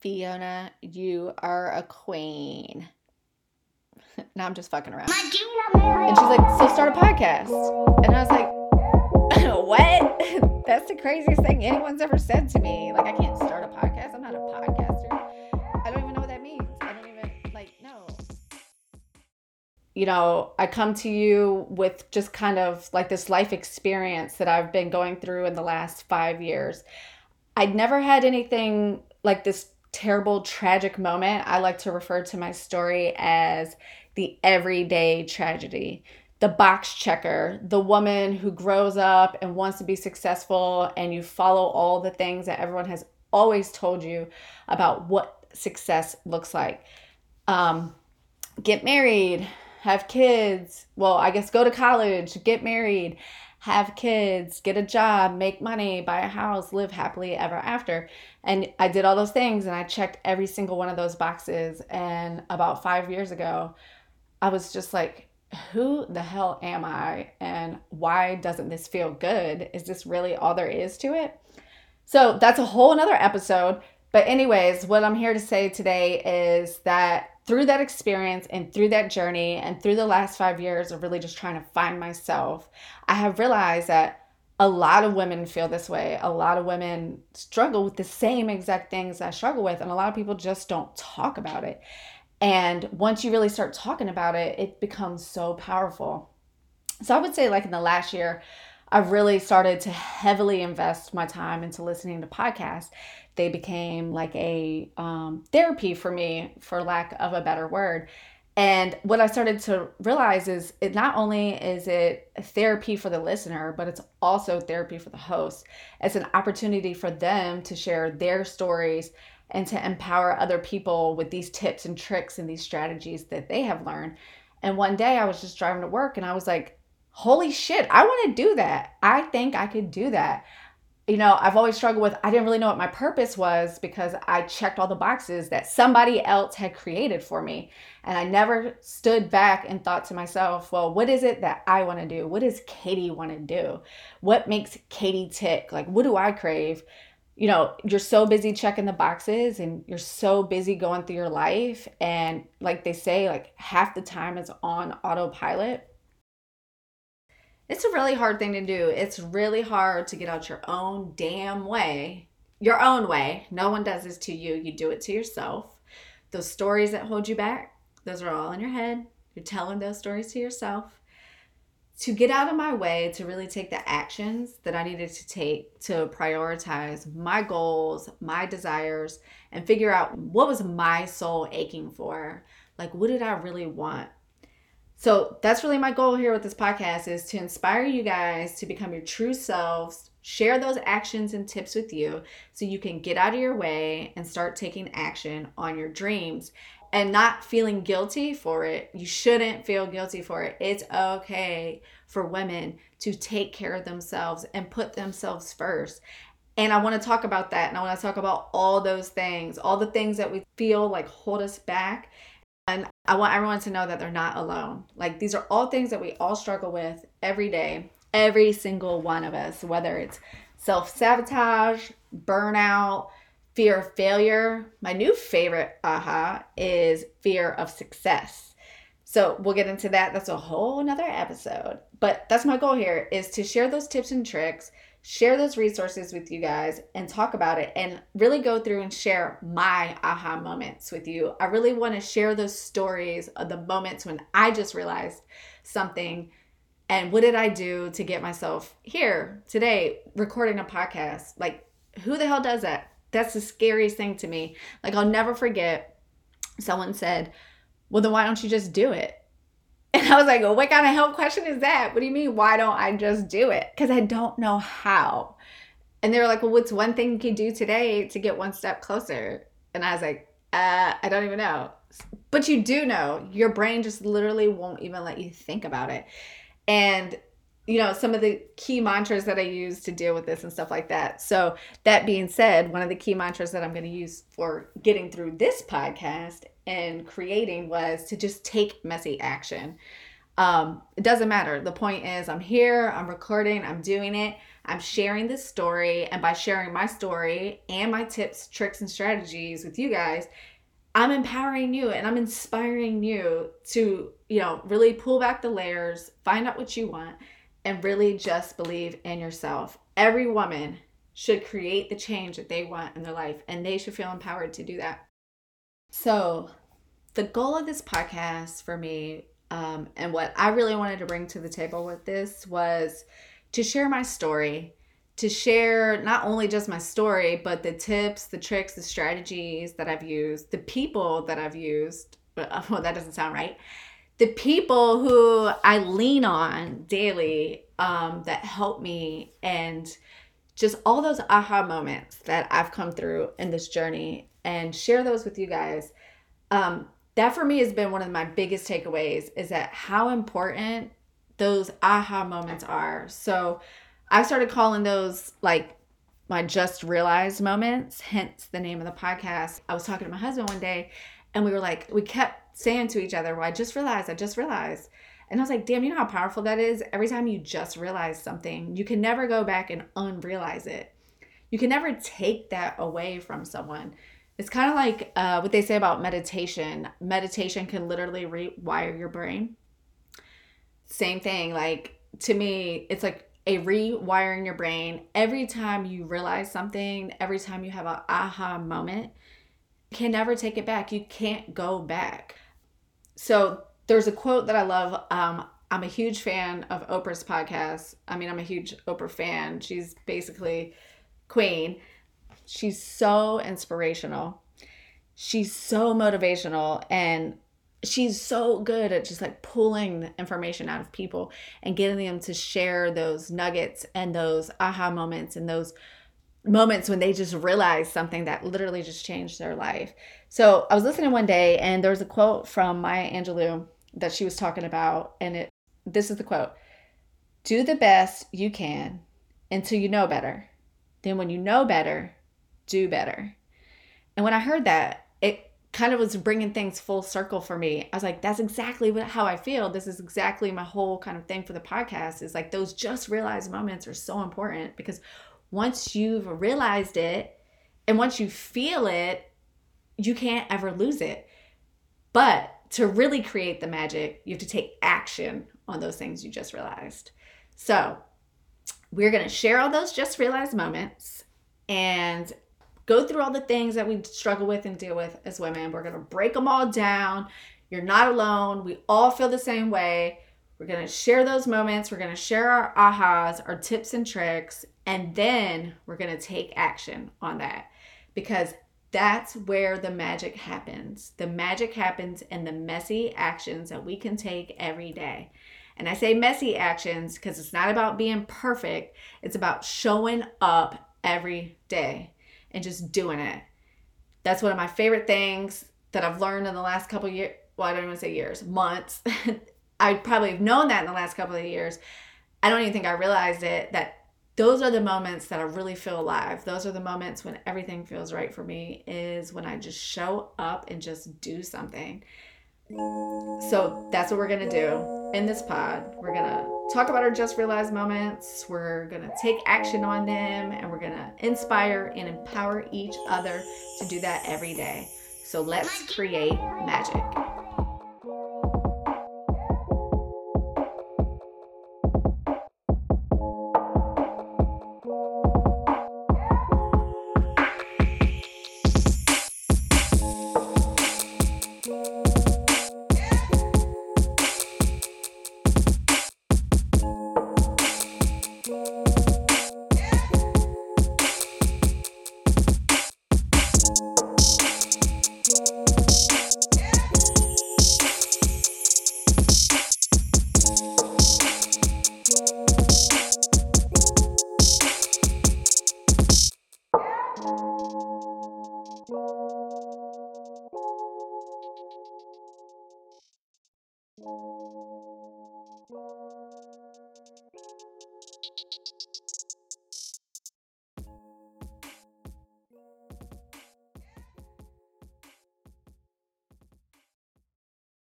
Fiona, you are a queen. now I'm just fucking around. And she's like, so start a podcast. And I was like, what? That's the craziest thing anyone's ever said to me. Like, I can't start a podcast. I'm not a podcaster. I don't even know what that means. I don't even, like, no. You know, I come to you with just kind of like this life experience that I've been going through in the last five years. I'd never had anything like this terrible, tragic moment, I like to refer to my story as the everyday tragedy. The box checker, the woman who grows up and wants to be successful, and you follow all the things that everyone has always told you about what success looks like. Um, get married, have kids. Well, I guess go to college, get married, have kids, get a job, make money, buy a house, live happily ever after. And I did all those things and I checked every single one of those boxes. And about five years ago, I was just like, who the hell am I? And why doesn't this feel good? Is this really all there is to it? So that's a whole another episode. But, anyways, what I'm here to say today is that through that experience and through that journey and through the last five years of really just trying to find myself, I have realized that a lot of women feel this way. A lot of women struggle with the same exact things I struggle with, and a lot of people just don't talk about it. And once you really start talking about it, it becomes so powerful. So I would say, like in the last year, I've really started to heavily invest my time into listening to podcasts. They became like a um, therapy for me, for lack of a better word. And what I started to realize is it not only is it therapy for the listener, but it's also therapy for the host. It's an opportunity for them to share their stories and to empower other people with these tips and tricks and these strategies that they have learned. And one day I was just driving to work and I was like, holy shit, I want to do that. I think I could do that. You know, I've always struggled with, I didn't really know what my purpose was because I checked all the boxes that somebody else had created for me. And I never stood back and thought to myself, well, what is it that I want to do? What does Katie want to do? What makes Katie tick? Like, what do I crave? You know, you're so busy checking the boxes and you're so busy going through your life. And like they say, like half the time is on autopilot it's a really hard thing to do. It's really hard to get out your own damn way, your own way. No one does this to you, you do it to yourself. Those stories that hold you back, those are all in your head. You're telling those stories to yourself. To get out of my way, to really take the actions that I needed to take to prioritize my goals, my desires, and figure out what was my soul aching for. Like, what did I really want? So that's really my goal here with this podcast is to inspire you guys to become your true selves, share those actions and tips with you so you can get out of your way and start taking action on your dreams and not feeling guilty for it. You shouldn't feel guilty for it. It's okay for women to take care of themselves and put themselves first. And I want to talk about that. And I want to talk about all those things, all the things that we feel like hold us back I want everyone to know that they're not alone. Like these are all things that we all struggle with every day, every single one of us, whether it's self sabotage, burnout, fear of failure. My new favorite aha is fear of success. So we'll get into that. That's a whole nother episode. But that's my goal here is to share those tips and tricks share those resources with you guys and talk about it and really go through and share my aha moments with you. I really want to share those stories of the moments when I just realized something and what did I do to get myself here today recording a podcast? Like, who the hell does that? That's the scariest thing to me. Like, I'll never forget someone said, Well, then why don't you just do it? And I was like, what kind of help question is that? What do you mean? Why don't I just do it? Because I don't know how. And they were like, well, what's one thing you can do today to get one step closer? And I was like, uh, I don't even know. But you do know. Your brain just literally won't even let you think about it. And you know, some of the key mantras that I use to deal with this and stuff like that. So, that being said, one of the key mantras that I'm going to use for getting through this podcast and creating was to just take messy action. Um, it doesn't matter. The point is, I'm here, I'm recording, I'm doing it, I'm sharing this story. And by sharing my story and my tips, tricks, and strategies with you guys, I'm empowering you and I'm inspiring you to, you know, really pull back the layers, find out what you want, and really just believe in yourself. Every woman should create the change that they want in their life, and they should feel empowered to do that. So, the goal of this podcast for me um, and what I really wanted to bring to the table with this was to share my story, to share not only just my story, but the tips, the tricks, the strategies that I've used, the people that I've used. But well, that doesn't sound right. The people who I lean on daily um, that help me, and just all those aha moments that I've come through in this journey, and share those with you guys. Um, that for me has been one of my biggest takeaways is that how important those aha moments are. So I started calling those like my just realized moments, hence the name of the podcast. I was talking to my husband one day and we were like, we kept saying to each other, Well, I just realized, I just realized. And I was like, damn, you know how powerful that is? Every time you just realize something, you can never go back and unrealize it. You can never take that away from someone. It's kind of like uh, what they say about meditation. Meditation can literally rewire your brain. Same thing. Like to me, it's like a rewiring your brain. Every time you realize something, every time you have an aha moment, can never take it back. You can't go back. So there's a quote that I love. Um, I'm a huge fan of Oprah's podcast. I mean, I'm a huge Oprah fan. She's basically queen She's so inspirational. She's so motivational and she's so good at just like pulling information out of people and getting them to share those nuggets and those aha moments and those moments when they just realize something that literally just changed their life. So I was listening one day and there was a quote from Maya Angelou that she was talking about and it this is the quote. Do the best you can until you know better. Then when you know better, do better. And when I heard that, it kind of was bringing things full circle for me. I was like, that's exactly what, how I feel. This is exactly my whole kind of thing for the podcast is like those just realized moments are so important because once you've realized it and once you feel it, you can't ever lose it. But to really create the magic, you have to take action on those things you just realized. So, we're going to share all those just realized moments and go through all the things that we struggle with and deal with as women. We're going to break them all down. You're not alone. We all feel the same way. We're going to share those moments. We're going to share our ahas, our tips and tricks, and then we're going to take action on that because that's where the magic happens. The magic happens in the messy actions that we can take every day. And I say messy actions because it's not about being perfect, it's about showing up every day and just doing it. That's one of my favorite things that I've learned in the last couple years. Well, I don't even say years, months. I probably have known that in the last couple of years. I don't even think I realized it that those are the moments that I really feel alive. Those are the moments when everything feels right for me is when I just show up and just do something. So that's what we're going to do in this pod. We're going to talk about our just realized moments. We're going to take action on them and we're going to inspire and empower each other to do that every day. So let's create magic.